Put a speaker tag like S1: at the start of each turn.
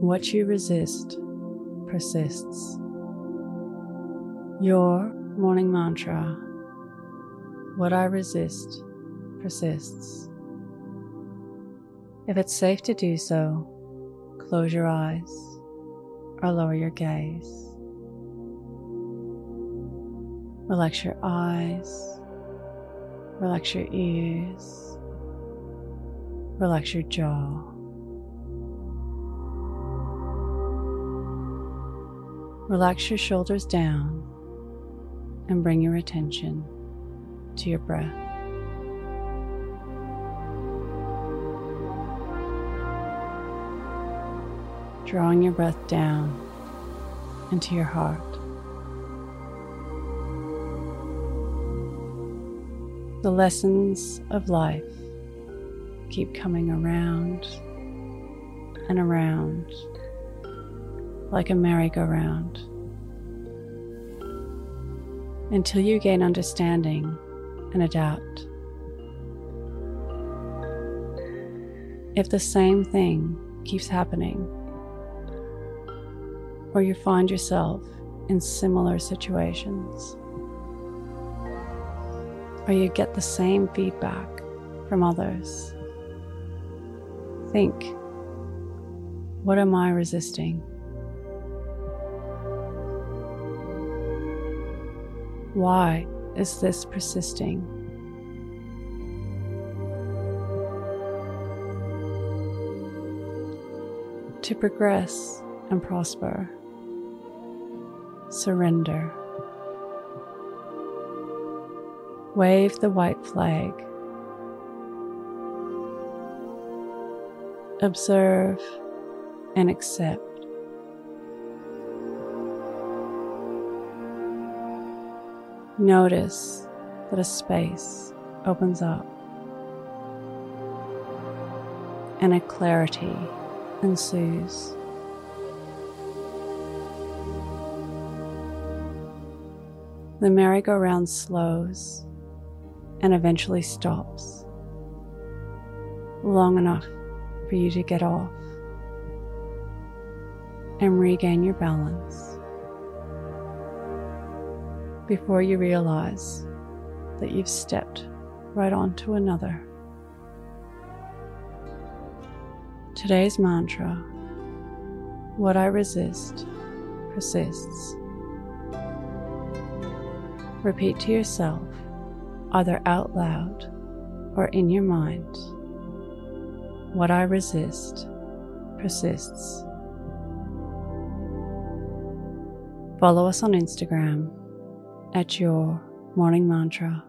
S1: What you resist persists. Your morning mantra What I resist persists. If it's safe to do so, close your eyes or lower your gaze. Relax your eyes, relax your ears, relax your jaw. Relax your shoulders down and bring your attention to your breath. Drawing your breath down into your heart. The lessons of life keep coming around and around like a merry-go-round until you gain understanding and adapt. If the same thing keeps happening, or you find yourself in similar situations, or you get the same feedback from others, think, what am I resisting? Why is this persisting? To progress and prosper, surrender. Wave the white flag. Observe and accept. Notice that a space opens up and a clarity ensues. The merry-go-round slows and eventually stops long enough for you to get off and regain your balance before you realize that you've stepped right onto another. Today's mantra What I resist persists. Repeat to yourself, either out loud or in your mind What I resist persists. Follow us on Instagram at your morning mantra.